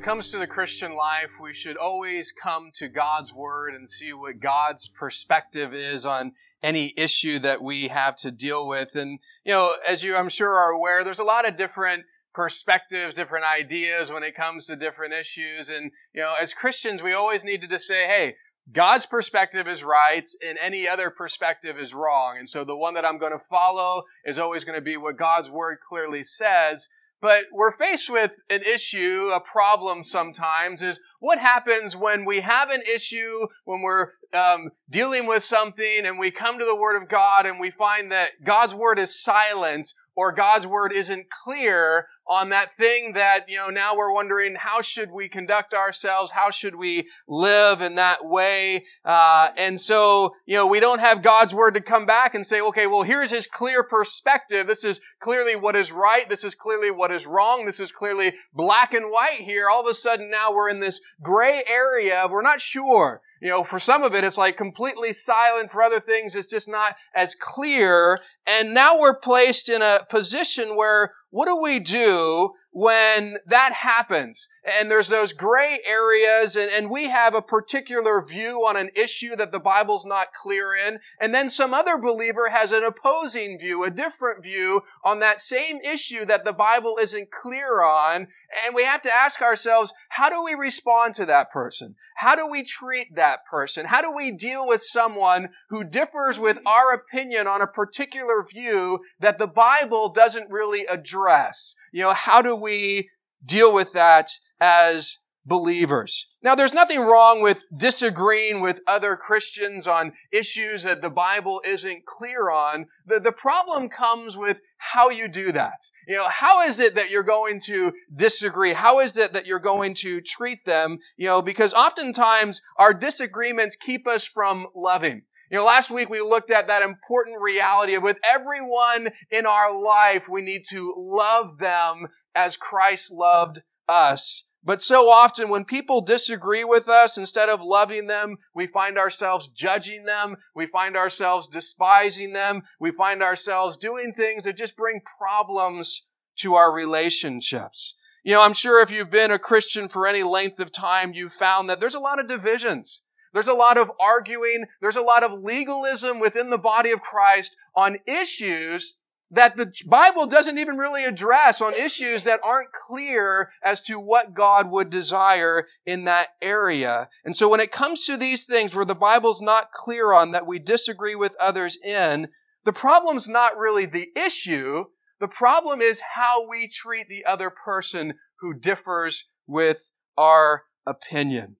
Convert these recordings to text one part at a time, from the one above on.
It comes to the Christian life, we should always come to God's Word and see what God's perspective is on any issue that we have to deal with. And, you know, as you, I'm sure, are aware, there's a lot of different perspectives, different ideas when it comes to different issues. And, you know, as Christians, we always need to just say, hey, God's perspective is right and any other perspective is wrong. And so the one that I'm going to follow is always going to be what God's Word clearly says. But we're faced with an issue, a problem sometimes is what happens when we have an issue, when we're um, dealing with something and we come to the Word of God and we find that God's Word is silent or God's Word isn't clear on that thing that, you know, now we're wondering how should we conduct ourselves? How should we live in that way? Uh, and so, you know, we don't have God's Word to come back and say, okay, well, here's His clear perspective. This is clearly what is right. This is clearly what is wrong. This is clearly black and white here. All of a sudden now we're in this gray area. We're not sure. You know, for some of it, it's like completely silent. For other things, it's just not as clear. And now we're placed in a position where what do we do when that happens? And there's those gray areas and, and we have a particular view on an issue that the Bible's not clear in. And then some other believer has an opposing view, a different view on that same issue that the Bible isn't clear on. And we have to ask ourselves, how do we respond to that person? How do we treat that person? How do we deal with someone who differs with our opinion on a particular view that the Bible doesn't really address? You know, how do we deal with that as believers? Now, there's nothing wrong with disagreeing with other Christians on issues that the Bible isn't clear on. The, the problem comes with how you do that. You know, how is it that you're going to disagree? How is it that you're going to treat them? You know, because oftentimes our disagreements keep us from loving. You know, last week we looked at that important reality of with everyone in our life, we need to love them as Christ loved us. But so often when people disagree with us, instead of loving them, we find ourselves judging them. We find ourselves despising them. We find ourselves doing things that just bring problems to our relationships. You know, I'm sure if you've been a Christian for any length of time, you've found that there's a lot of divisions. There's a lot of arguing. There's a lot of legalism within the body of Christ on issues that the Bible doesn't even really address on issues that aren't clear as to what God would desire in that area. And so when it comes to these things where the Bible's not clear on that we disagree with others in, the problem's not really the issue. The problem is how we treat the other person who differs with our opinion.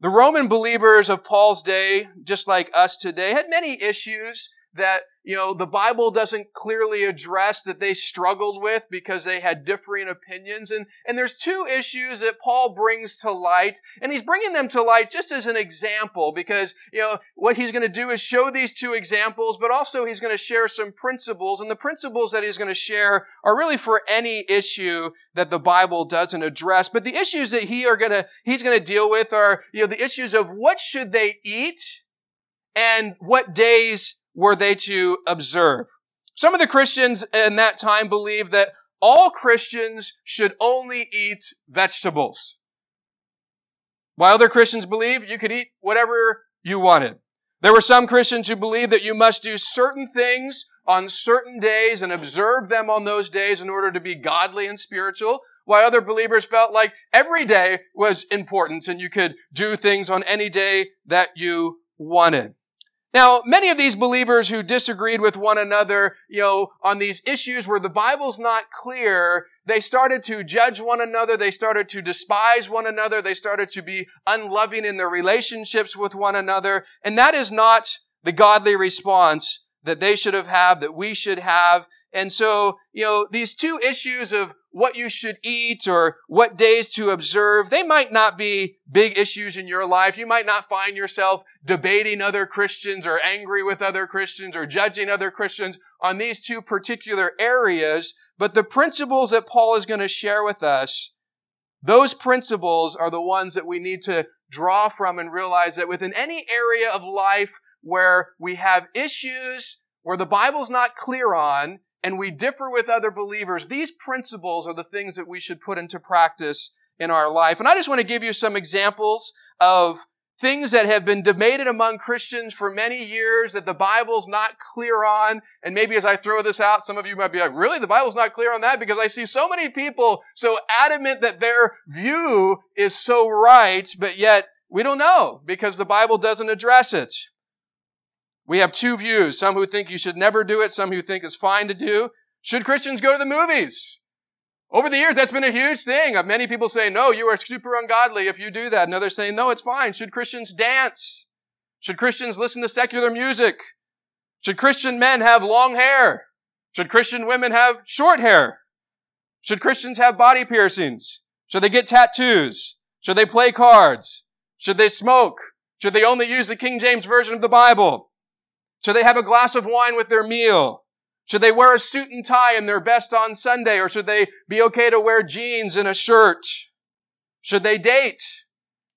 The Roman believers of Paul's day, just like us today, had many issues that, you know, the Bible doesn't clearly address that they struggled with because they had differing opinions. And, and there's two issues that Paul brings to light, and he's bringing them to light just as an example because, you know, what he's going to do is show these two examples, but also he's going to share some principles, and the principles that he's going to share are really for any issue that the Bible doesn't address. But the issues that he are going to, he's going to deal with are, you know, the issues of what should they eat and what days were they to observe? Some of the Christians in that time believed that all Christians should only eat vegetables. While other Christians believed you could eat whatever you wanted. There were some Christians who believed that you must do certain things on certain days and observe them on those days in order to be godly and spiritual, while other believers felt like every day was important and you could do things on any day that you wanted. Now, many of these believers who disagreed with one another, you know, on these issues where the Bible's not clear, they started to judge one another. They started to despise one another. They started to be unloving in their relationships with one another. And that is not the godly response that they should have had, that we should have. And so, you know, these two issues of what you should eat or what days to observe. They might not be big issues in your life. You might not find yourself debating other Christians or angry with other Christians or judging other Christians on these two particular areas. But the principles that Paul is going to share with us, those principles are the ones that we need to draw from and realize that within any area of life where we have issues where the Bible's not clear on, and we differ with other believers, these principles are the things that we should put into practice in our life. And I just want to give you some examples of things that have been debated among Christians for many years that the Bible's not clear on. And maybe as I throw this out, some of you might be like, really? The Bible's not clear on that? Because I see so many people so adamant that their view is so right, but yet we don't know because the Bible doesn't address it. We have two views. Some who think you should never do it, some who think it's fine to do. Should Christians go to the movies? Over the years, that's been a huge thing. Many people say, no, you are super ungodly if you do that. And others say, no, it's fine. Should Christians dance? Should Christians listen to secular music? Should Christian men have long hair? Should Christian women have short hair? Should Christians have body piercings? Should they get tattoos? Should they play cards? Should they smoke? Should they only use the King James Version of the Bible? Should they have a glass of wine with their meal? Should they wear a suit and tie and their best on Sunday? Or should they be okay to wear jeans and a shirt? Should they date?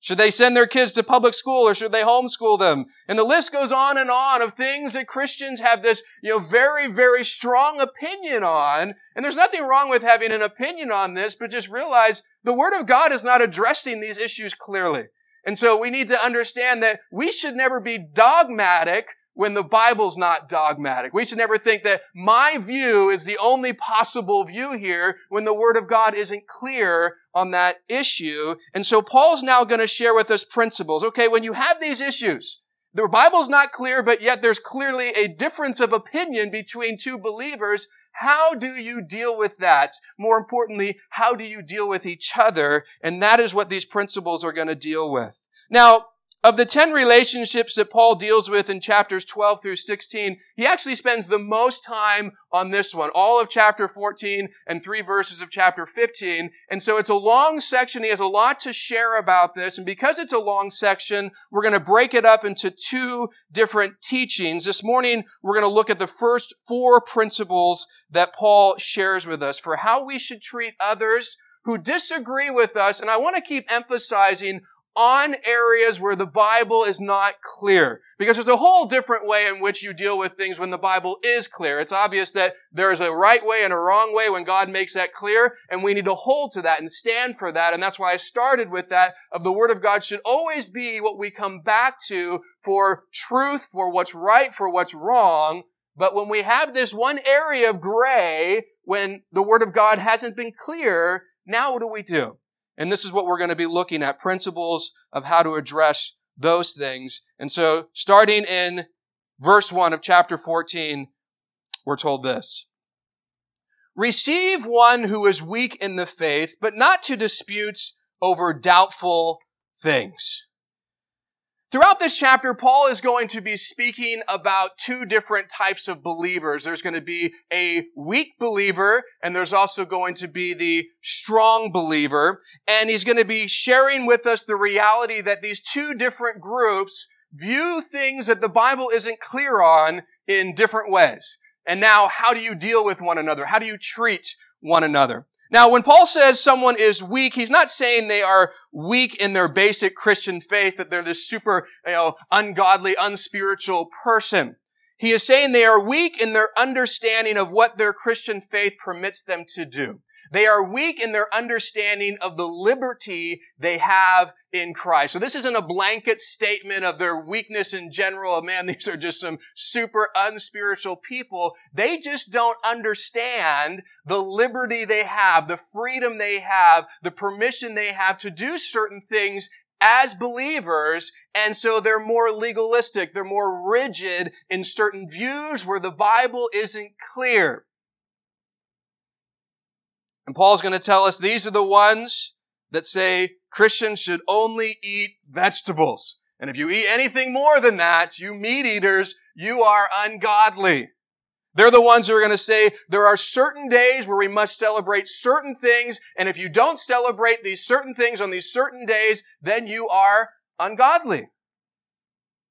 Should they send their kids to public school or should they homeschool them? And the list goes on and on of things that Christians have this, you know, very, very strong opinion on. And there's nothing wrong with having an opinion on this, but just realize the Word of God is not addressing these issues clearly. And so we need to understand that we should never be dogmatic when the Bible's not dogmatic. We should never think that my view is the only possible view here when the Word of God isn't clear on that issue. And so Paul's now going to share with us principles. Okay, when you have these issues, the Bible's not clear, but yet there's clearly a difference of opinion between two believers. How do you deal with that? More importantly, how do you deal with each other? And that is what these principles are going to deal with. Now, of the 10 relationships that Paul deals with in chapters 12 through 16, he actually spends the most time on this one, all of chapter 14 and three verses of chapter 15. And so it's a long section. He has a lot to share about this. And because it's a long section, we're going to break it up into two different teachings. This morning, we're going to look at the first four principles that Paul shares with us for how we should treat others who disagree with us. And I want to keep emphasizing on areas where the Bible is not clear. Because there's a whole different way in which you deal with things when the Bible is clear. It's obvious that there is a right way and a wrong way when God makes that clear, and we need to hold to that and stand for that. And that's why I started with that of the Word of God should always be what we come back to for truth, for what's right, for what's wrong. But when we have this one area of gray, when the Word of God hasn't been clear, now what do we do? And this is what we're going to be looking at principles of how to address those things. And so, starting in verse 1 of chapter 14, we're told this Receive one who is weak in the faith, but not to disputes over doubtful things. Throughout this chapter, Paul is going to be speaking about two different types of believers. There's going to be a weak believer, and there's also going to be the strong believer. And he's going to be sharing with us the reality that these two different groups view things that the Bible isn't clear on in different ways. And now, how do you deal with one another? How do you treat one another? Now, when Paul says someone is weak, he's not saying they are weak in their basic Christian faith, that they're this super, you know, ungodly, unspiritual person. He is saying they are weak in their understanding of what their Christian faith permits them to do. They are weak in their understanding of the liberty they have in Christ. So this isn't a blanket statement of their weakness in general. Of, man, these are just some super unspiritual people. They just don't understand the liberty they have, the freedom they have, the permission they have to do certain things as believers, and so they're more legalistic, they're more rigid in certain views where the Bible isn't clear. And Paul's going to tell us these are the ones that say Christians should only eat vegetables. And if you eat anything more than that, you meat eaters, you are ungodly. They're the ones who are going to say there are certain days where we must celebrate certain things, and if you don't celebrate these certain things on these certain days, then you are ungodly.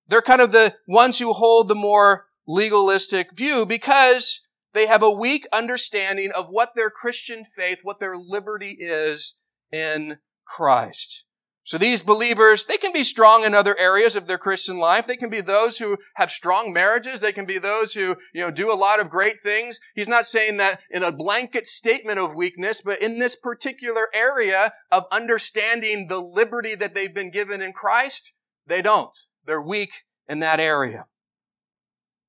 They're kind of the ones who hold the more legalistic view because they have a weak understanding of what their Christian faith, what their liberty is in Christ. So these believers, they can be strong in other areas of their Christian life. They can be those who have strong marriages. They can be those who, you know, do a lot of great things. He's not saying that in a blanket statement of weakness, but in this particular area of understanding the liberty that they've been given in Christ, they don't. They're weak in that area.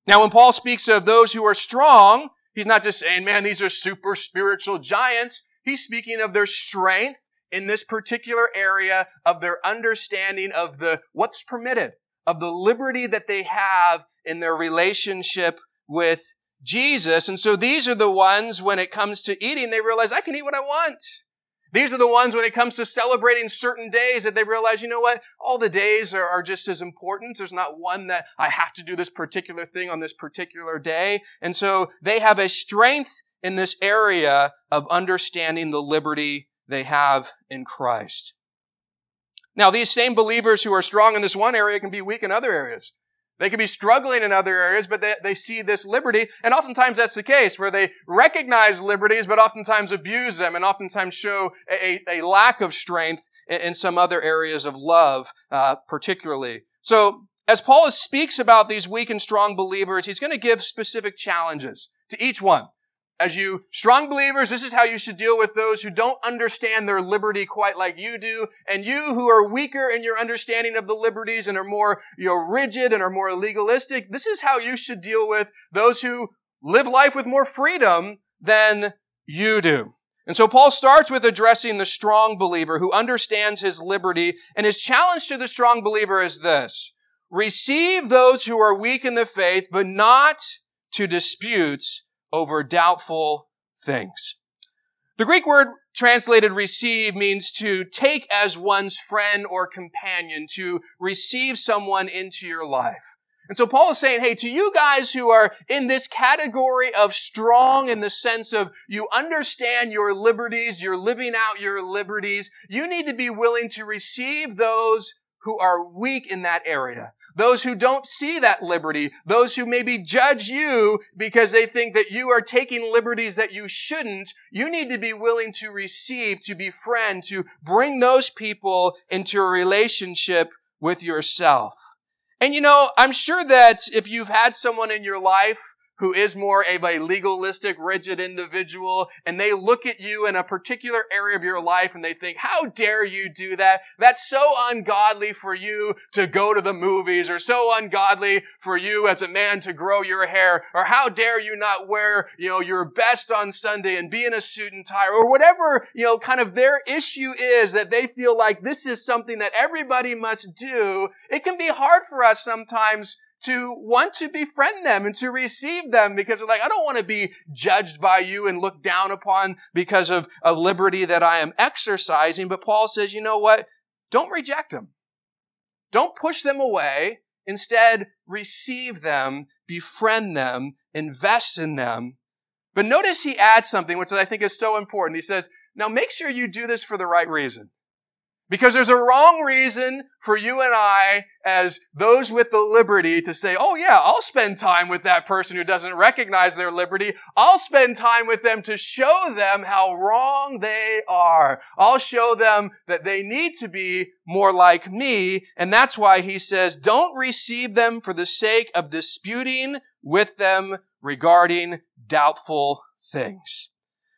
Now, when Paul speaks of those who are strong, he's not just saying, man, these are super spiritual giants. He's speaking of their strength in this particular area of their understanding of the, what's permitted, of the liberty that they have in their relationship with Jesus. And so these are the ones when it comes to eating, they realize I can eat what I want. These are the ones when it comes to celebrating certain days that they realize, you know what? All the days are, are, just as important. There's not one that I have to do this particular thing on this particular day. And so they have a strength in this area of understanding the liberty they have in Christ. Now, these same believers who are strong in this one area can be weak in other areas. They can be struggling in other areas, but they, they see this liberty. And oftentimes that's the case where they recognize liberties, but oftentimes abuse them and oftentimes show a, a lack of strength in, in, some other areas of love, uh, particularly. So as Paul speaks about these weak and strong believers, he's going to give specific challenges to each one. As you strong believers, this is how you should deal with those who don't understand their liberty quite like you do. And you who are weaker in your understanding of the liberties and are more, you know, rigid and are more legalistic, this is how you should deal with those who live life with more freedom than you do. And so Paul starts with addressing the strong believer who understands his liberty. And his challenge to the strong believer is this. Receive those who are weak in the faith, but not to disputes over doubtful things. The Greek word translated receive means to take as one's friend or companion, to receive someone into your life. And so Paul is saying, hey, to you guys who are in this category of strong in the sense of you understand your liberties, you're living out your liberties, you need to be willing to receive those who are weak in that area. Those who don't see that liberty. Those who maybe judge you because they think that you are taking liberties that you shouldn't. You need to be willing to receive, to befriend, to bring those people into a relationship with yourself. And you know, I'm sure that if you've had someone in your life who is more of a legalistic, rigid individual, and they look at you in a particular area of your life and they think, how dare you do that? That's so ungodly for you to go to the movies, or so ungodly for you as a man to grow your hair, or how dare you not wear, you know, your best on Sunday and be in a suit and tie, or whatever, you know, kind of their issue is that they feel like this is something that everybody must do. It can be hard for us sometimes to want to befriend them and to receive them because they're like, I don't want to be judged by you and looked down upon because of a liberty that I am exercising. But Paul says, you know what? Don't reject them. Don't push them away. Instead, receive them, befriend them, invest in them. But notice he adds something which I think is so important. He says, now make sure you do this for the right reason. Because there's a wrong reason for you and I as those with the liberty to say, oh yeah, I'll spend time with that person who doesn't recognize their liberty. I'll spend time with them to show them how wrong they are. I'll show them that they need to be more like me. And that's why he says, don't receive them for the sake of disputing with them regarding doubtful things.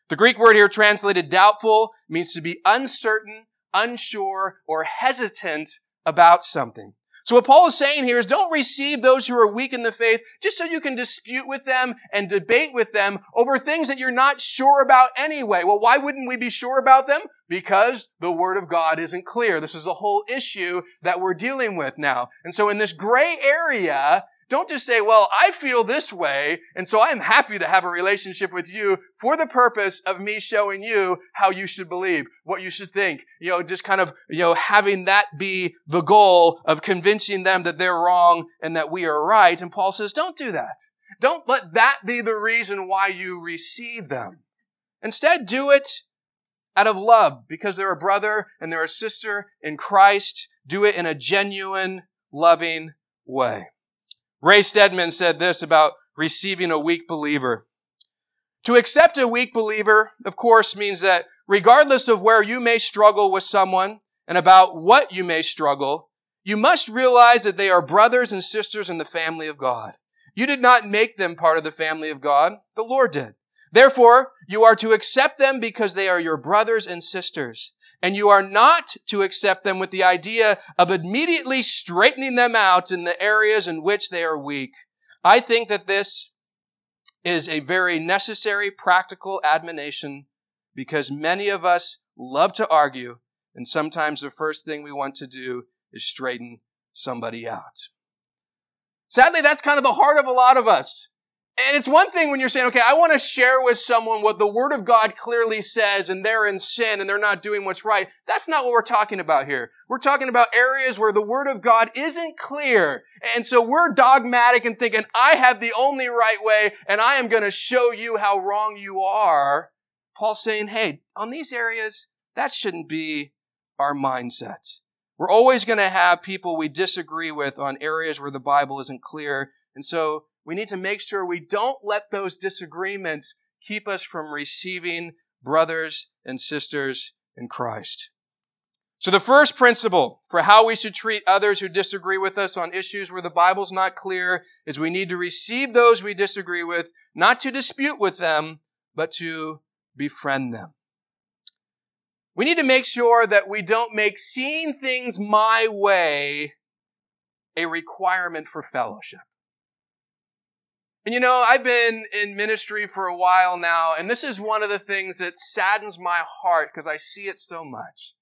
The Greek word here translated doubtful means to be uncertain unsure, or hesitant about something. So what Paul is saying here is don't receive those who are weak in the faith just so you can dispute with them and debate with them over things that you're not sure about anyway. Well, why wouldn't we be sure about them? Because the word of God isn't clear. This is a whole issue that we're dealing with now. And so in this gray area, don't just say, well, I feel this way, and so I'm happy to have a relationship with you for the purpose of me showing you how you should believe, what you should think. You know, just kind of, you know, having that be the goal of convincing them that they're wrong and that we are right. And Paul says, don't do that. Don't let that be the reason why you receive them. Instead, do it out of love because they're a brother and they're a sister in Christ. Do it in a genuine, loving way. Ray Stedman said this about receiving a weak believer. To accept a weak believer, of course, means that regardless of where you may struggle with someone and about what you may struggle, you must realize that they are brothers and sisters in the family of God. You did not make them part of the family of God. The Lord did. Therefore, you are to accept them because they are your brothers and sisters. And you are not to accept them with the idea of immediately straightening them out in the areas in which they are weak. I think that this is a very necessary practical admonition because many of us love to argue and sometimes the first thing we want to do is straighten somebody out. Sadly, that's kind of the heart of a lot of us. And it's one thing when you're saying, okay, I want to share with someone what the Word of God clearly says and they're in sin and they're not doing what's right. That's not what we're talking about here. We're talking about areas where the Word of God isn't clear. And so we're dogmatic and thinking, I have the only right way and I am going to show you how wrong you are. Paul's saying, hey, on these areas, that shouldn't be our mindset. We're always going to have people we disagree with on areas where the Bible isn't clear. And so we need to make sure we don't let those disagreements keep us from receiving brothers and sisters in Christ. So the first principle for how we should treat others who disagree with us on issues where the Bible's not clear is we need to receive those we disagree with, not to dispute with them, but to befriend them. We need to make sure that we don't make seeing things my way a requirement for fellowship. And you know, I've been in ministry for a while now, and this is one of the things that saddens my heart because I see it so much.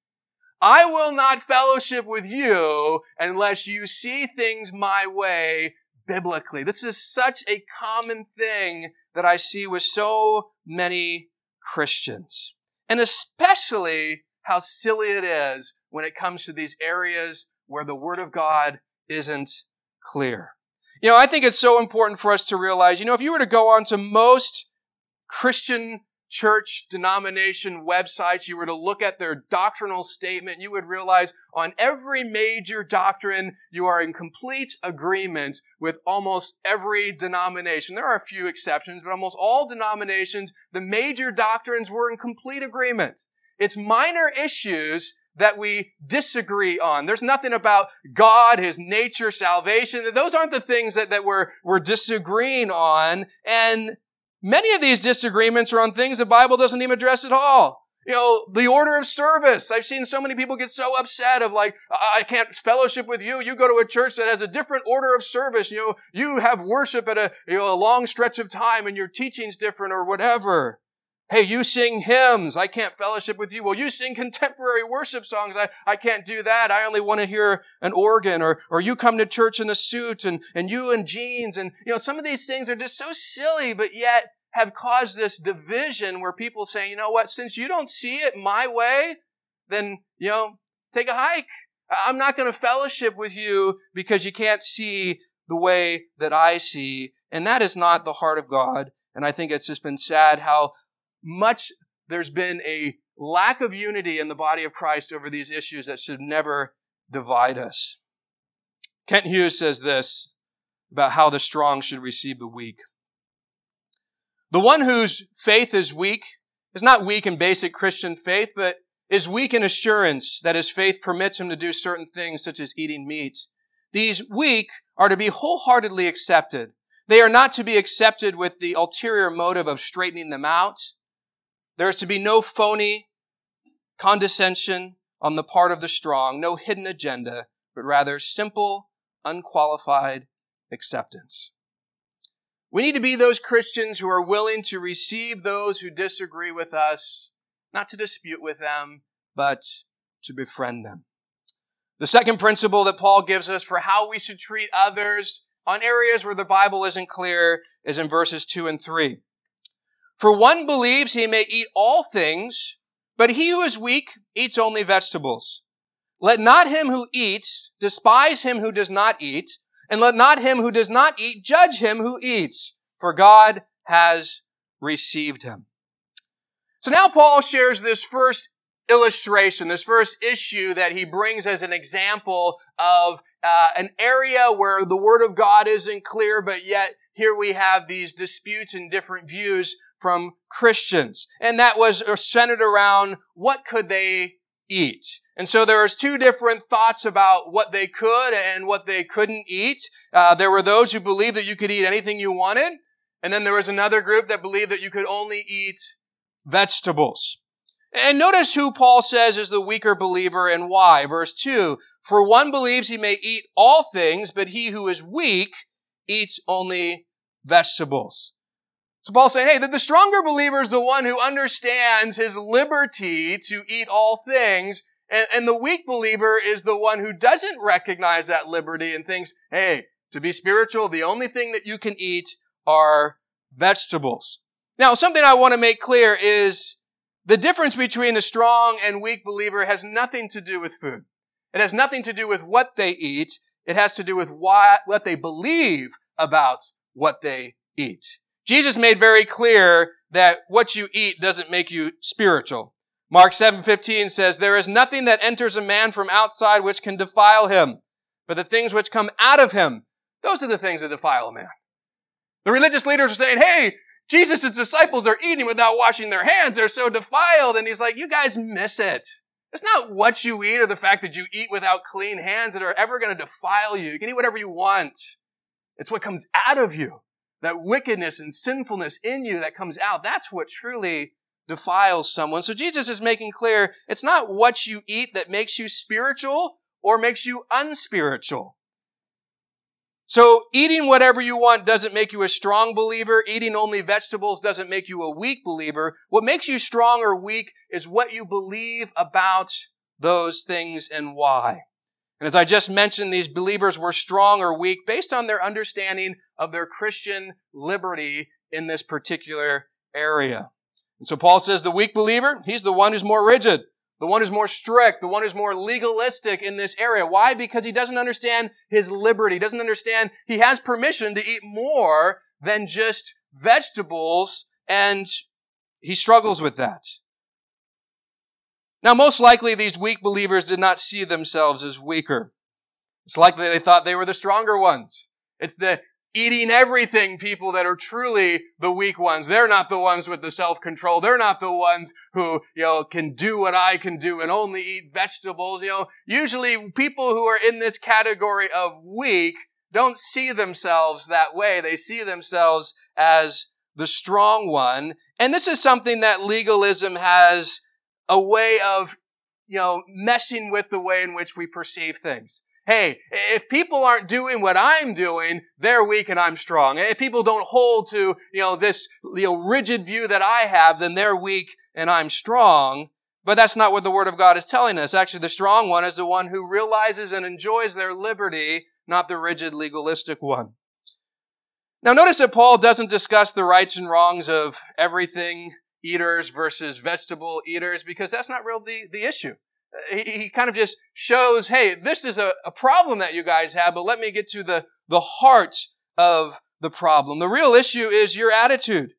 I will not fellowship with you unless you see things my way biblically. This is such a common thing that I see with so many Christians. And especially how silly it is when it comes to these areas where the Word of God isn't clear. You know, I think it's so important for us to realize, you know, if you were to go on to most Christian church denomination websites, you were to look at their doctrinal statement, you would realize on every major doctrine, you are in complete agreement with almost every denomination. There are a few exceptions, but almost all denominations, the major doctrines were in complete agreement. It's minor issues that we disagree on. There's nothing about God, His nature, salvation. Those aren't the things that, that we're, we're disagreeing on. And many of these disagreements are on things the Bible doesn't even address at all. You know, the order of service. I've seen so many people get so upset of like, I can't fellowship with you. You go to a church that has a different order of service. You know, you have worship at a, you know, a long stretch of time and your teaching's different or whatever. Hey, you sing hymns. I can't fellowship with you. Well, you sing contemporary worship songs. I, I can't do that. I only want to hear an organ or, or you come to church in a suit and, and you in jeans. And, you know, some of these things are just so silly, but yet have caused this division where people say, you know what, since you don't see it my way, then, you know, take a hike. I'm not going to fellowship with you because you can't see the way that I see. And that is not the heart of God. And I think it's just been sad how much there's been a lack of unity in the body of Christ over these issues that should never divide us. Kent Hughes says this about how the strong should receive the weak. The one whose faith is weak is not weak in basic Christian faith, but is weak in assurance that his faith permits him to do certain things such as eating meat. These weak are to be wholeheartedly accepted. They are not to be accepted with the ulterior motive of straightening them out, there is to be no phony condescension on the part of the strong, no hidden agenda, but rather simple, unqualified acceptance. We need to be those Christians who are willing to receive those who disagree with us, not to dispute with them, but to befriend them. The second principle that Paul gives us for how we should treat others on areas where the Bible isn't clear is in verses 2 and 3. For one believes he may eat all things, but he who is weak eats only vegetables. Let not him who eats despise him who does not eat, and let not him who does not eat judge him who eats, for God has received him. So now Paul shares this first illustration, this first issue that he brings as an example of uh, an area where the Word of God isn't clear, but yet here we have these disputes and different views from Christians. And that was centered around what could they eat. And so there was two different thoughts about what they could and what they couldn't eat. Uh, there were those who believed that you could eat anything you wanted. And then there was another group that believed that you could only eat vegetables. And notice who Paul says is the weaker believer and why. Verse 2, For one believes he may eat all things, but he who is weak eats only vegetables. So Paul's saying, hey, the, the stronger believer is the one who understands his liberty to eat all things, and, and the weak believer is the one who doesn't recognize that liberty and thinks, hey, to be spiritual, the only thing that you can eat are vegetables. Now, something I want to make clear is the difference between a strong and weak believer has nothing to do with food. It has nothing to do with what they eat. It has to do with what, what they believe about what they eat. Jesus made very clear that what you eat doesn't make you spiritual. Mark 7:15 says, "There is nothing that enters a man from outside which can defile him, but the things which come out of him, those are the things that defile a man." The religious leaders are saying, "Hey, Jesus' disciples are eating without washing their hands. They're so defiled. And he's like, you guys miss it. It's not what you eat or the fact that you eat without clean hands that are ever going to defile you. You can eat whatever you want. It's what comes out of you. That wickedness and sinfulness in you that comes out. That's what truly defiles someone. So Jesus is making clear it's not what you eat that makes you spiritual or makes you unspiritual. So eating whatever you want doesn't make you a strong believer. Eating only vegetables doesn't make you a weak believer. What makes you strong or weak is what you believe about those things and why. And as I just mentioned, these believers were strong or weak based on their understanding of their Christian liberty in this particular area. And so Paul says the weak believer, he's the one who's more rigid the one who's more strict, the one who's more legalistic in this area. Why? Because he doesn't understand his liberty. He doesn't understand he has permission to eat more than just vegetables, and he struggles with that. Now, most likely these weak believers did not see themselves as weaker. It's likely they thought they were the stronger ones. It's the eating everything people that are truly the weak ones. They're not the ones with the self-control. They're not the ones who, you know, can do what I can do and only eat vegetables. You know, usually people who are in this category of weak don't see themselves that way. They see themselves as the strong one. And this is something that legalism has a way of, you know, messing with the way in which we perceive things hey, if people aren't doing what I'm doing, they're weak and I'm strong. If people don't hold to, you know, this, you know, rigid view that I have, then they're weak and I'm strong. But that's not what the Word of God is telling us. Actually, the strong one is the one who realizes and enjoys their liberty, not the rigid legalistic one. Now, notice that Paul doesn't discuss the rights and wrongs of everything eaters versus vegetable eaters because that's not really the, the issue he, he kind of just shows, hey, this is a, a problem that you guys have, but let me get to the, the heart of the problem. The real issue is your attitude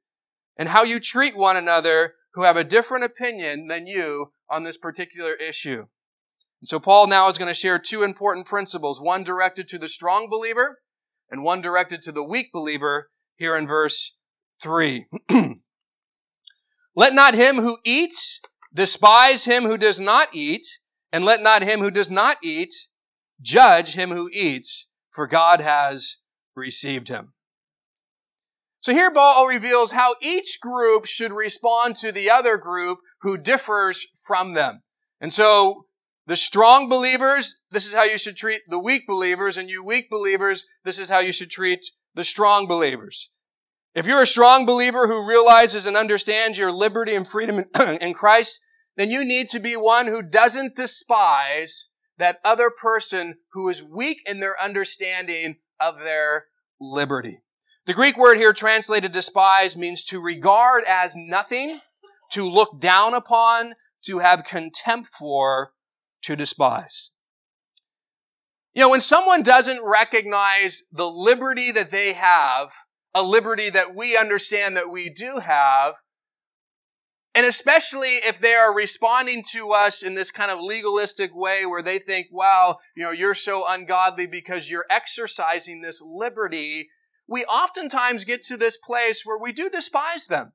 and how you treat one another who have a different opinion than you on this particular issue. And so Paul now is going to share two important principles, one directed to the strong believer and one directed to the weak believer here in verse 3. Let not him who eats Despise him who does not eat, and let not him who does not eat judge him who eats, for God has received him. So here Paul reveals how each group should respond to the other group who differs from them. And so The strong believers, this is how you should treat the weak believers, and you weak believers, this is how you should treat the strong believers. If you're a strong believer who realizes and understands your liberty and freedom in Christ, then you need to be one who doesn't despise that other person who is weak in their understanding of their liberty. The Greek word here translated despise means to regard as nothing, to look down upon, to have contempt for, to despise. You know, when someone doesn't recognize the liberty that they have, a liberty that we understand that we do have, and especially if they are responding to us in this kind of legalistic way where they think, wow, you know, you're so ungodly because you're exercising this liberty, we oftentimes get to this place where we do despise them.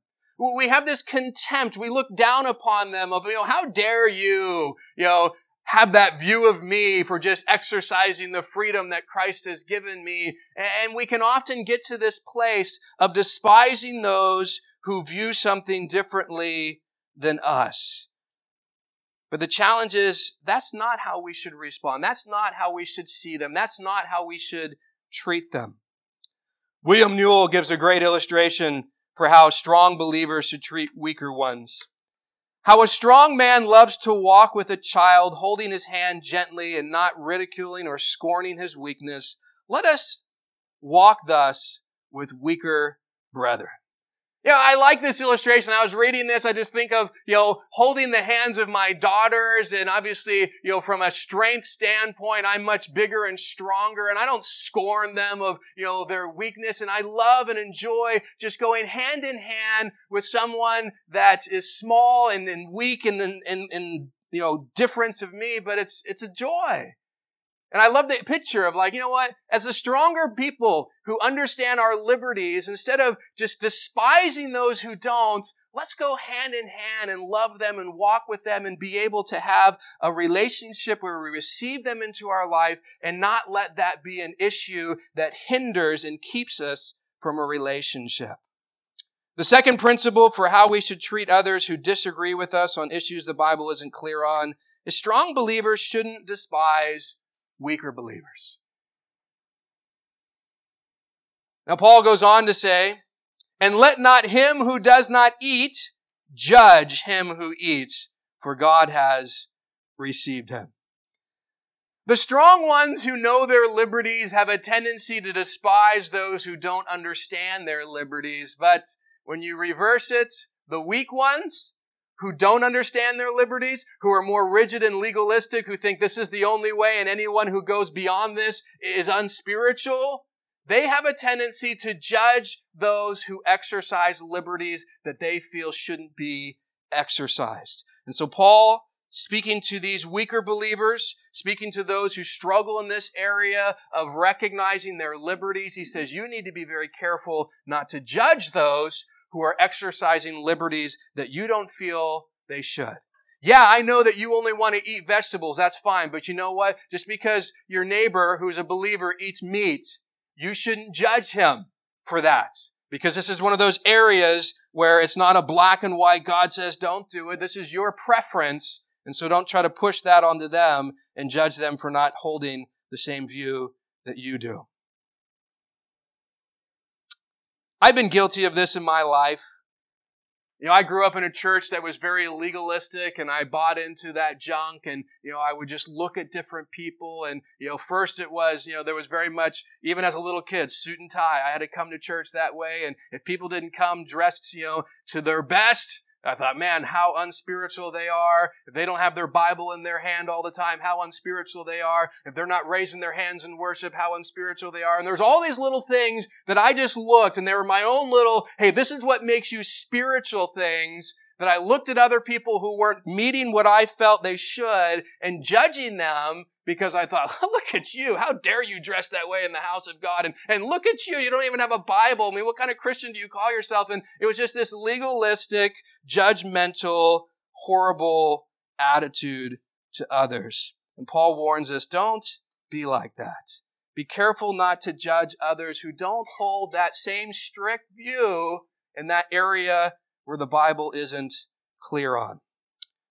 We have this contempt. We look down upon them of, you know, how dare you, you know, have that view of me for just exercising the freedom that Christ has given me. And we can often get to this place of despising those who view something differently than us. But the challenge is that's not how we should respond. That's not how we should see them. That's not how we should treat them. William Newell gives a great illustration for how strong believers should treat weaker ones. How a strong man loves to walk with a child, holding his hand gently and not ridiculing or scorning his weakness. Let us walk thus with weaker brethren. Yeah, I like this illustration. I was reading this. I just think of, you know, holding the hands of my daughters. And obviously, you know, from a strength standpoint, I'm much bigger and stronger. And I don't scorn them of, you know, their weakness. And I love and enjoy just going hand in hand with someone that is small and, and weak and, and, and, you know, difference of me. But it's, it's a joy. And I love the picture of like, you know what? As a stronger people who understand our liberties, instead of just despising those who don't, let's go hand in hand and love them and walk with them and be able to have a relationship where we receive them into our life and not let that be an issue that hinders and keeps us from a relationship. The second principle for how we should treat others who disagree with us on issues the Bible isn't clear on is strong believers shouldn't despise weaker believers. Now, Paul goes on to say, and let not him who does not eat judge him who eats, for God has received him. The strong ones who know their liberties have a tendency to despise those who don't understand their liberties, but when you reverse it, the weak ones who don't understand their liberties, who are more rigid and legalistic, who think this is the only way and anyone who goes beyond this is unspiritual, they have a tendency to judge those who exercise liberties that they feel shouldn't be exercised. And so Paul, speaking to these weaker believers, speaking to those who struggle in this area of recognizing their liberties, he says, you need to be very careful not to judge those who are exercising liberties that you don't feel they should. Yeah, I know that you only want to eat vegetables. That's fine. But you know what? Just because your neighbor who's a believer eats meat, you shouldn't judge him for that. Because this is one of those areas where it's not a black and white, God says don't do it. This is your preference. And so don't try to push that onto them and judge them for not holding the same view that you do. I've been guilty of this in my life. You know, I grew up in a church that was very legalistic and I bought into that junk and, you know, I would just look at different people and, you know, first it was, you know, there was very much, even as a little kid, suit and tie. I had to come to church that way and if people didn't come dressed, you know, to their best, I thought, man, how unspiritual they are. If they don't have their Bible in their hand all the time, how unspiritual they are. If they're not raising their hands in worship, how unspiritual they are. And there's all these little things that I just looked and they were my own little, hey, this is what makes you spiritual things that I looked at other people who weren't meeting what I felt they should and judging them because I thought, look at you. How dare you dress that way in the house of God? And, and look at you. You don't even have a Bible. I mean, what kind of Christian do you call yourself? And it was just this legalistic, judgmental, horrible attitude to others. And Paul warns us, don't be like that. Be careful not to judge others who don't hold that same strict view in that area where the Bible isn't clear on.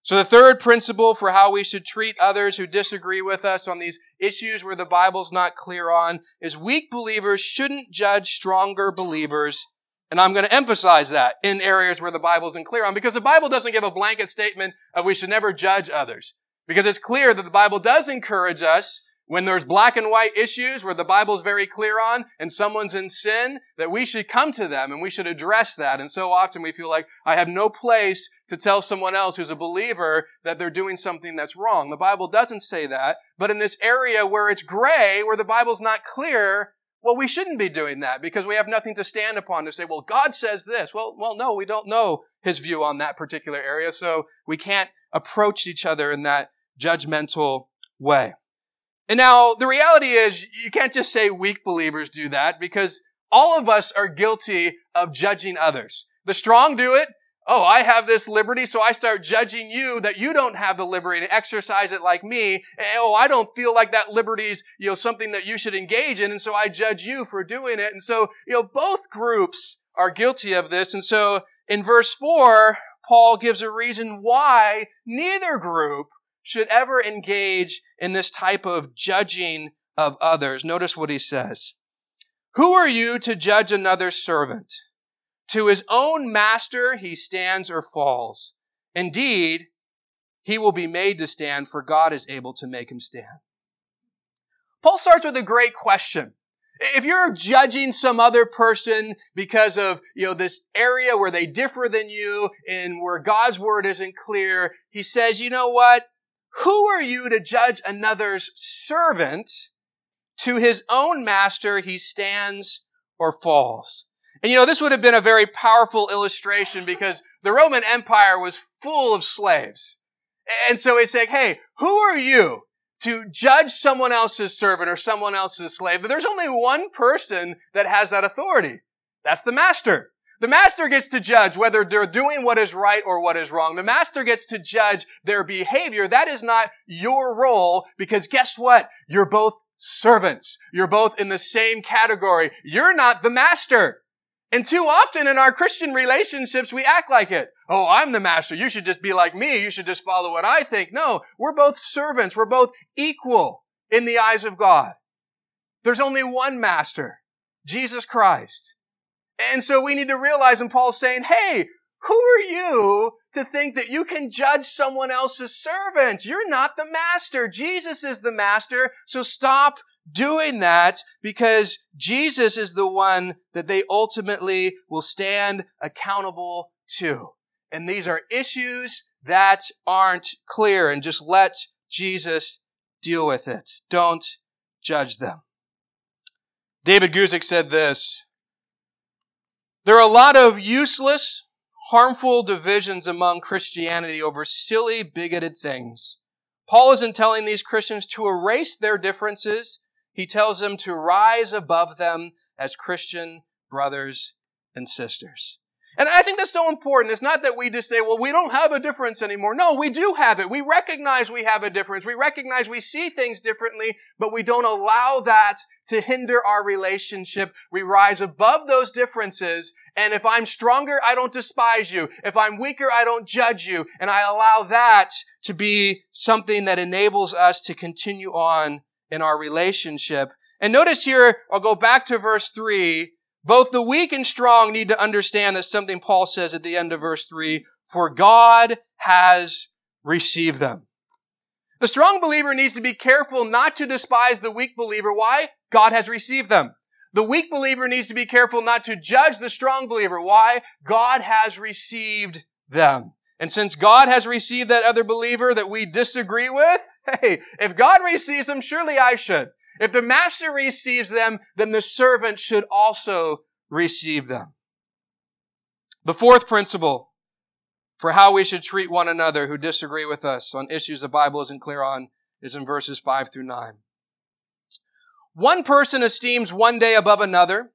So the third principle for how we should treat others who disagree with us on these issues where the Bible's not clear on is weak believers shouldn't judge stronger believers. And I'm going to emphasize that in areas where the Bible isn't clear on because the Bible doesn't give a blanket statement of we should never judge others. Because it's clear that the Bible does encourage us when there's black and white issues where the Bible's very clear on and someone's in sin, that we should come to them and we should address that. And so often we feel like I have no place to tell someone else who's a believer that they're doing something that's wrong. The Bible doesn't say that. But in this area where it's gray, where the Bible's not clear, well, we shouldn't be doing that because we have nothing to stand upon to say, well, God says this. Well, well, no, we don't know his view on that particular area. So we can't approach each other in that judgmental way. And now the reality is you can't just say weak believers do that because all of us are guilty of judging others. The strong do it. Oh, I have this liberty, so I start judging you that you don't have the liberty to exercise it like me. And, oh, I don't feel like that liberty's, you know, something that you should engage in, and so I judge you for doing it. And so, you know, both groups are guilty of this. And so in verse four, Paul gives a reason why neither group should ever engage in this type of judging of others. Notice what he says. Who are you to judge another servant? To his own master he stands or falls. Indeed, he will be made to stand, for God is able to make him stand. Paul starts with a great question. If you're judging some other person because of, you know, this area where they differ than you and where God's word isn't clear, he says, you know what? Who are you to judge another's servant? To his own master he stands or falls. And you know, this would have been a very powerful illustration because the Roman Empire was full of slaves. And so he's saying, hey, who are you to judge someone else's servant or someone else's slave? But there's only one person that has that authority. That's the master. The master gets to judge whether they're doing what is right or what is wrong. The master gets to judge their behavior. That is not your role because guess what? You're both servants. You're both in the same category. You're not the master. And too often in our Christian relationships, we act like it. Oh, I'm the master. You should just be like me. You should just follow what I think. No, we're both servants. We're both equal in the eyes of God. There's only one master, Jesus Christ. And so we need to realize, and Paul's saying, hey, who are you to think that you can judge someone else's servant? You're not the master. Jesus is the master. So stop doing that because Jesus is the one that they ultimately will stand accountable to. And these are issues that aren't clear and just let Jesus deal with it. Don't judge them. David Guzik said this, there are a lot of useless, harmful divisions among Christianity over silly, bigoted things. Paul isn't telling these Christians to erase their differences. He tells them to rise above them as Christian brothers and sisters. And I think that's so important. It's not that we just say, well, we don't have a difference anymore. No, we do have it. We recognize we have a difference. We recognize we see things differently, but we don't allow that to hinder our relationship. We rise above those differences. And if I'm stronger, I don't despise you. If I'm weaker, I don't judge you. And I allow that to be something that enables us to continue on in our relationship. And notice here, I'll go back to verse three. Both the weak and strong need to understand that something Paul says at the end of verse 3, for God has received them. The strong believer needs to be careful not to despise the weak believer. Why? God has received them. The weak believer needs to be careful not to judge the strong believer. Why? God has received them. And since God has received that other believer that we disagree with, hey, if God receives them, surely I should. If the master receives them, then the servant should also receive them. The fourth principle for how we should treat one another who disagree with us on issues the Bible isn't clear on is in verses 5 through 9. One person esteems one day above another,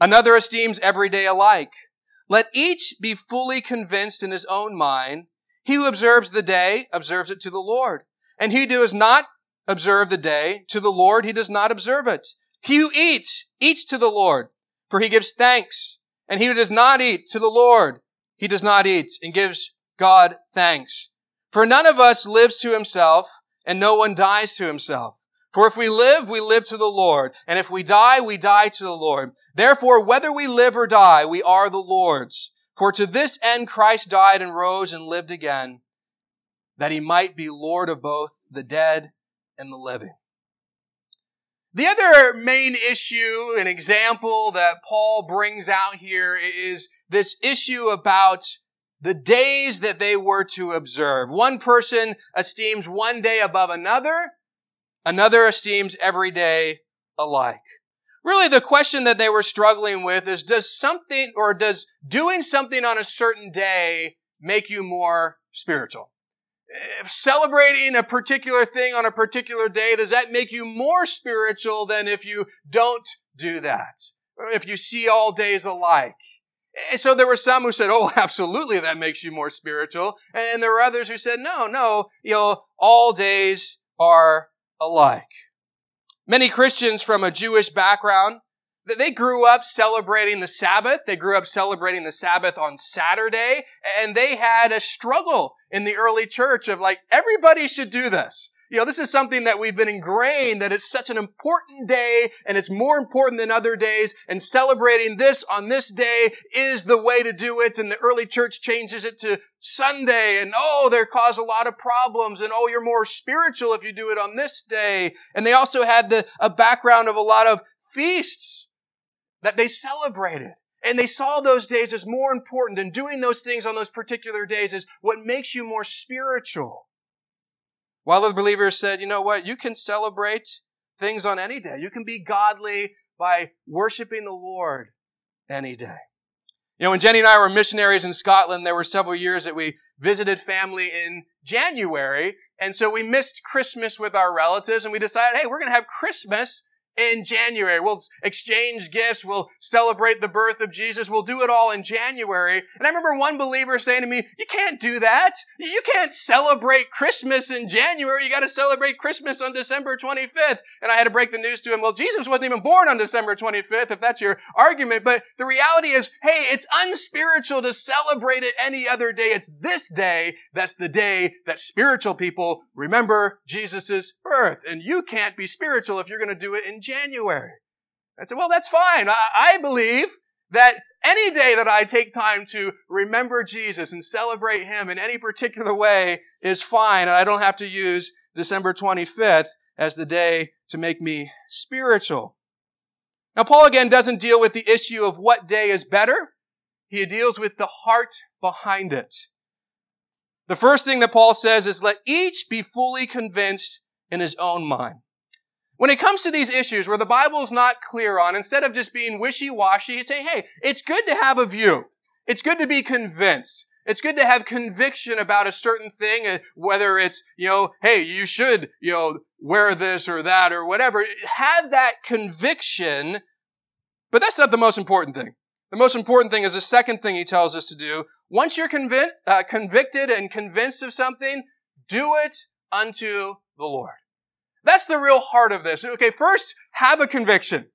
another esteems every day alike. Let each be fully convinced in his own mind. He who observes the day observes it to the Lord. And he who does not observe the day. To the Lord he does not observe it. He who eats, eats to the Lord, for he gives thanks. And he who does not eat to the Lord, he does not eat and gives God thanks. For none of us lives to himself, and no one dies to himself. For if we live, we live to the Lord, and if we die, we die to the Lord. Therefore, whether we live or die, we are the Lord's. For to this end Christ died and rose and lived again, that he might be Lord of both the dead and the living. The other main issue, an example that Paul brings out here is this issue about the days that they were to observe. One person esteems one day above another. Another esteems every day alike. Really, the question that they were struggling with is, does something, or does doing something on a certain day make you more spiritual? Celebrating a particular thing on a particular day, does that make you more spiritual than if you don't do that? If you see all days alike? And so there were some who said, oh, absolutely, that makes you more spiritual. And there were others who said, no, no, you know, all days are alike. Many Christians from a Jewish background, they grew up celebrating the Sabbath. They grew up celebrating the Sabbath on Saturday, and they had a struggle in the early church of like, everybody should do this. You know, this is something that we've been ingrained that it's such an important day and it's more important than other days and celebrating this on this day is the way to do it. And the early church changes it to Sunday and oh, they cause a lot of problems and oh, you're more spiritual if you do it on this day. And they also had the, a background of a lot of feasts that they celebrated. And they saw those days as more important and doing those things on those particular days is what makes you more spiritual. While the believers said, you know what, you can celebrate things on any day. You can be godly by worshiping the Lord any day. You know, when Jenny and I were missionaries in Scotland, there were several years that we visited family in January. And so we missed Christmas with our relatives and we decided, hey, we're going to have Christmas in January. We'll exchange gifts. We'll celebrate the birth of Jesus. We'll do it all in January. And I remember one believer saying to me, you can't do that. You can't celebrate Christmas in January. You got to celebrate Christmas on December 25th. And I had to break the news to him. Well, Jesus wasn't even born on December 25th, if that's your argument. But the reality is, hey, it's unspiritual to celebrate it any other day. It's this day that's the day that spiritual people remember Jesus' birth. And you can't be spiritual if you're going to do it in January. I said, well, that's fine. I, I believe that any day that I take time to remember Jesus and celebrate Him in any particular way is fine. And I don't have to use December 25th as the day to make me spiritual. Now, Paul again doesn't deal with the issue of what day is better. He deals with the heart behind it. The first thing that Paul says is let each be fully convinced in his own mind. When it comes to these issues where the Bible is not clear on, instead of just being wishy-washy, he's saying, hey, it's good to have a view. It's good to be convinced. It's good to have conviction about a certain thing, uh, whether it's, you know, hey, you should, you know, wear this or that or whatever. Have that conviction, but that's not the most important thing. The most important thing is the second thing he tells us to do. Once you're convic- uh, convicted and convinced of something, do it unto the Lord. That's the real heart of this. Okay, first, have a conviction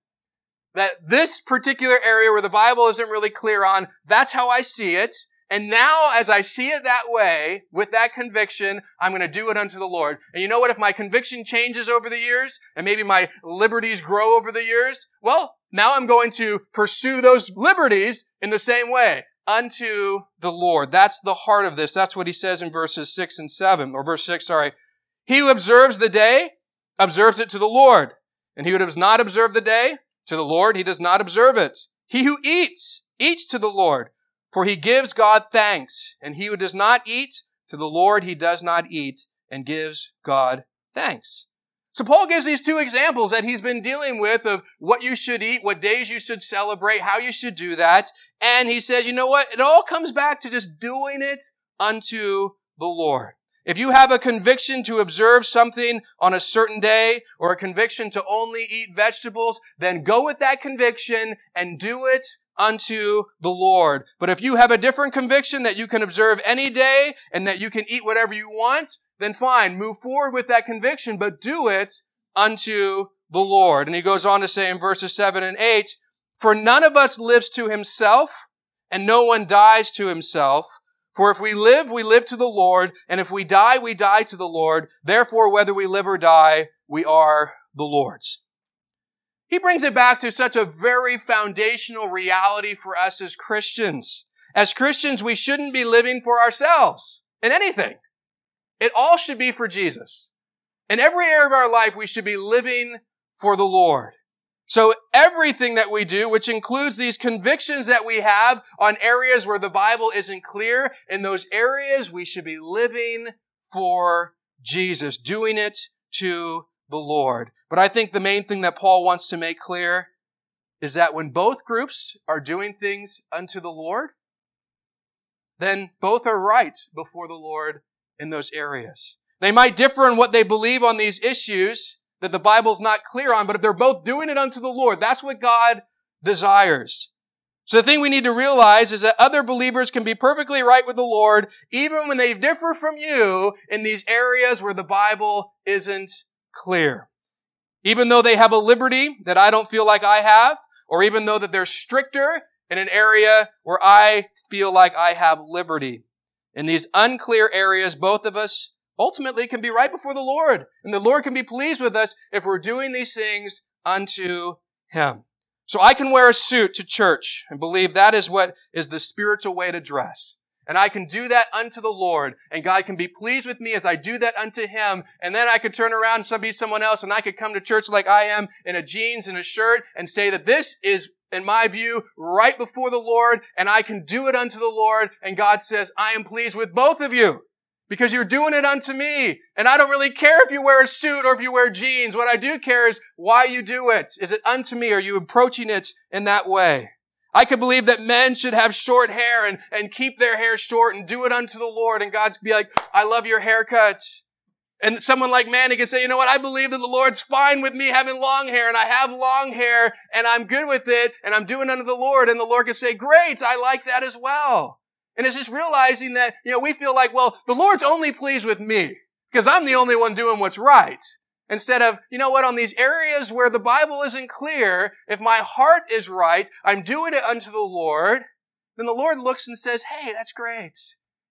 that this particular area where the Bible isn't really clear on, that's how I see it. And now, as I see it that way, with that conviction, I'm going to do it unto the Lord. And you know what? If my conviction changes over the years, and maybe my liberties grow over the years, well, now I'm going to pursue those liberties in the same way. Unto the Lord. That's the heart of this. That's what he says in verses 6 and 7, or verse 6, sorry. He who observes the day observes it to the Lord. And he who does not observe the day to the Lord, he does not observe it. He who eats, eats to the Lord, for he gives God thanks. And he who does not eat, to the Lord he does not eat, and gives God thanks. So Paul gives these two examples that he's been dealing with of what you should eat, what days you should celebrate, how you should do that. And he says, you know what? It all comes back to just doing it unto the Lord. If you have a conviction to observe something on a certain day or a conviction to only eat vegetables, then go with that conviction and do it unto the Lord. But if you have a different conviction that you can observe any day and that you can eat whatever you want, then fine, move forward with that conviction, but do it unto the Lord. And he goes on to say in verses 7 and 8, For none of us lives to himself, and no one dies to himself. For if we live, we live to the Lord, and if we die, we die to the Lord. Therefore, whether we live or die, we are the Lord's. He brings it back to such a very foundational reality for us as Christians. As Christians, we shouldn't be living for ourselves in anything. It all should be for Jesus. In every area of our life, we should be living for the Lord. So everything that we do, which includes these convictions that we have on areas where the Bible isn't clear, in those areas we should be living for Jesus, doing it to the Lord. But I think the main thing that Paul wants to make clear is that when both groups are doing things unto the Lord, then both are right before the Lord in those areas. They might differ in what they believe on these issues that the Bible's not clear on, but if they're both doing it unto the Lord, that's what God desires. So the thing we need to realize is that other believers can be perfectly right with the Lord even when they differ from you in these areas where the Bible isn't clear. Even though they have a liberty that I don't feel like I have, or even though that they're stricter in an area where I feel like I have liberty. In these unclear areas, both of us ultimately can be right before the Lord. And the Lord can be pleased with us if we're doing these things unto Him. So I can wear a suit to church and believe that is what is the spiritual way to dress. And I can do that unto the Lord. And God can be pleased with me as I do that unto Him. And then I could turn around and be someone else and I could come to church like I am in a jeans and a shirt and say that this is in my view, right before the Lord, and I can do it unto the Lord, and God says, I am pleased with both of you. Because you're doing it unto me. And I don't really care if you wear a suit or if you wear jeans. What I do care is why you do it. Is it unto me? Are you approaching it in that way? I could believe that men should have short hair and, and keep their hair short and do it unto the Lord. And God's be like, I love your haircut. And someone like Manny can say, you know what? I believe that the Lord's fine with me having long hair and I have long hair and I'm good with it and I'm doing unto the Lord. And the Lord can say, great, I like that as well. And it's just realizing that, you know, we feel like, well, the Lord's only pleased with me because I'm the only one doing what's right. Instead of, you know what, on these areas where the Bible isn't clear, if my heart is right, I'm doing it unto the Lord, then the Lord looks and says, hey, that's great.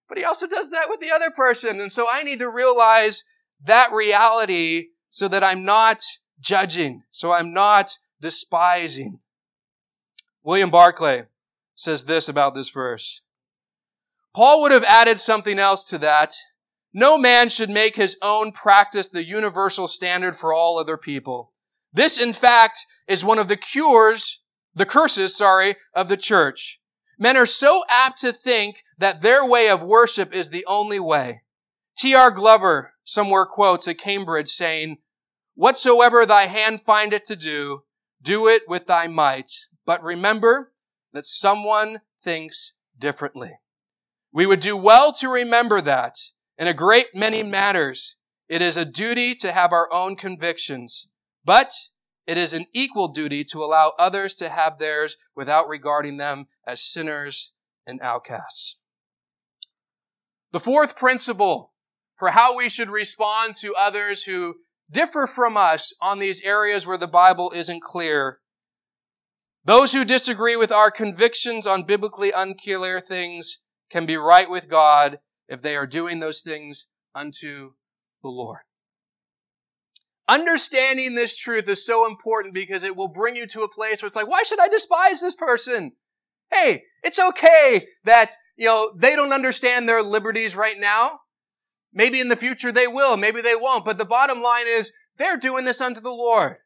But he also does that with the other person. And so I need to realize that reality so that I'm not judging, so I'm not despising. William Barclay says this about this verse. Paul would have added something else to that. No man should make his own practice the universal standard for all other people. This, in fact, is one of the cures, the curses, sorry, of the church. Men are so apt to think that their way of worship is the only way. T.R. Glover somewhere quotes at Cambridge saying, Whatsoever thy hand findeth to do, do it with thy might. But remember that someone thinks differently. We would do well to remember that in a great many matters, it is a duty to have our own convictions, but it is an equal duty to allow others to have theirs without regarding them as sinners and outcasts. The fourth principle for how we should respond to others who differ from us on these areas where the Bible isn't clear. Those who disagree with our convictions on biblically unclear things can be right with God if they are doing those things unto the Lord. Understanding this truth is so important because it will bring you to a place where it's like, why should I despise this person? Hey, it's okay that, you know, they don't understand their liberties right now. Maybe in the future they will, maybe they won't. But the bottom line is they're doing this unto the Lord.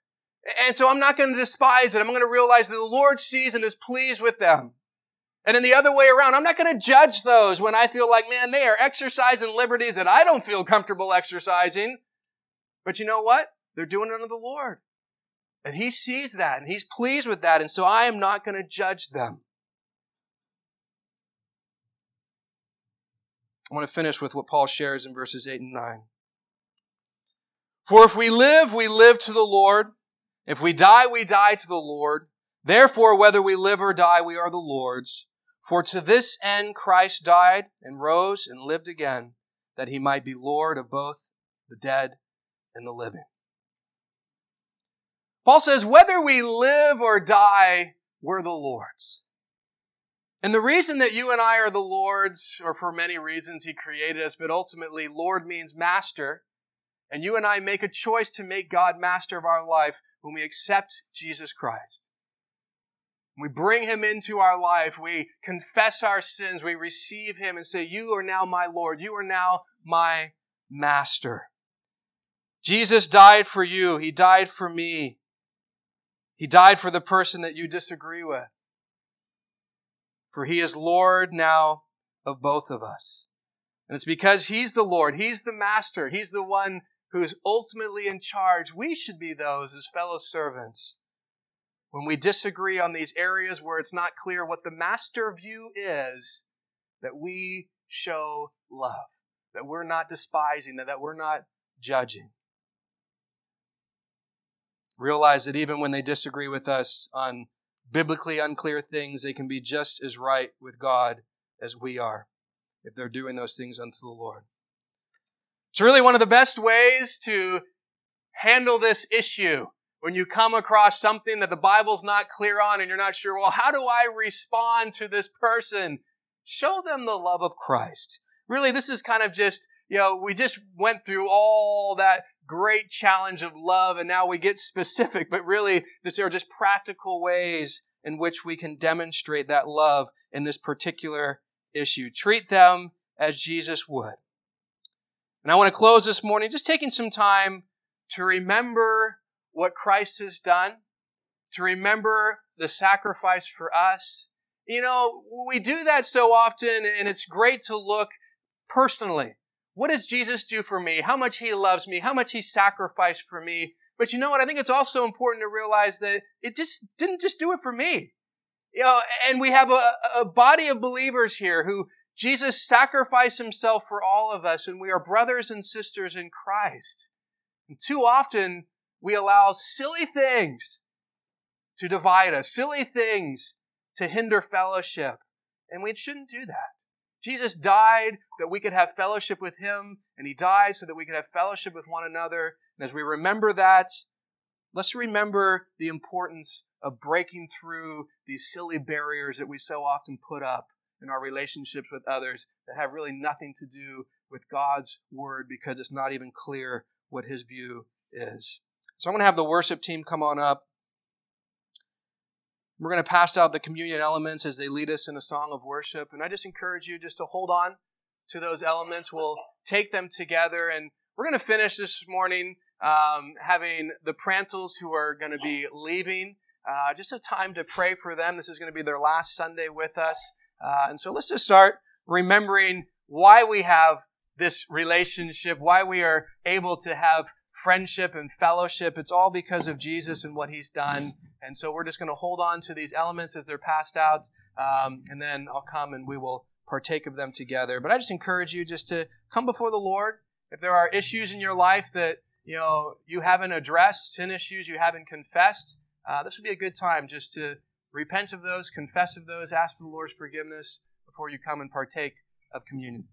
And so I'm not going to despise it. I'm going to realize that the Lord sees and is pleased with them. And in the other way around, I'm not going to judge those when I feel like, man, they are exercising liberties that I don't feel comfortable exercising. But you know what? They're doing it unto the Lord. And He sees that and He's pleased with that. And so I am not going to judge them. I want to finish with what Paul shares in verses 8 and 9. For if we live, we live to the Lord. If we die, we die to the Lord. Therefore, whether we live or die, we are the Lord's. For to this end Christ died and rose and lived again, that he might be Lord of both the dead and the living. Paul says, whether we live or die, we're the Lord's. And the reason that you and I are the Lord's, or for many reasons He created us, but ultimately Lord means master. And you and I make a choice to make God master of our life when we accept Jesus Christ. We bring Him into our life. We confess our sins. We receive Him and say, You are now my Lord. You are now my master. Jesus died for you. He died for me. He died for the person that you disagree with for he is Lord now of both of us. And it's because he's the Lord, he's the master, he's the one who's ultimately in charge. We should be those as fellow servants. When we disagree on these areas where it's not clear what the master view is, that we show love, that we're not despising, that, that we're not judging. Realize that even when they disagree with us on biblically unclear things, they can be just as right with God as we are if they're doing those things unto the Lord. It's really one of the best ways to handle this issue when you come across something that the Bible's not clear on and you're not sure, well, how do I respond to this person? Show them the love of Christ. Really, this is kind of just, you know, we just went through all that great challenge of love, and now we get specific, but really, these are just practical ways in which we can demonstrate that love in this particular issue. Treat them as Jesus would. And I want to close this morning just taking some time to remember what Christ has done, to remember the sacrifice for us. You know, we do that so often, and it's great to look personally what does Jesus do for me? How much he loves me? How much he sacrificed for me? But you know what? I think it's also important to realize that it just didn't just do it for me. You know, and we have a, a body of believers here who Jesus sacrificed himself for all of us, and we are brothers and sisters in Christ. And too often we allow silly things to divide us, silly things to hinder fellowship. And we shouldn't do that. Jesus died that we could have fellowship with Him, and He died so that we could have fellowship with one another. And as we remember that, let's remember the importance of breaking through these silly barriers that we so often put up in our relationships with others that have really nothing to do with God's Word because it's not even clear what His view is. So I'm going to have the worship team come on up. We're going to pass out the communion elements as they lead us in a song of worship. And I just encourage you just to hold on to those elements. We'll take them together. And we're going to finish this morning um, having the Prantles who are going to be leaving. Uh, just a time to pray for them. This is going to be their last Sunday with us. Uh, and so let's just start remembering why we have this relationship, why we are able to have friendship and fellowship. It's all because of Jesus and what he's done. And so we're just going to hold on to these elements as they're passed out. Um, and then I'll come and we will partake of them together. But I just encourage you just to come before the Lord. If there are issues in your life that you know you haven't addressed, sin issues you haven't confessed, uh, this would be a good time just to repent of those, confess of those, ask for the Lord's forgiveness before you come and partake of communion.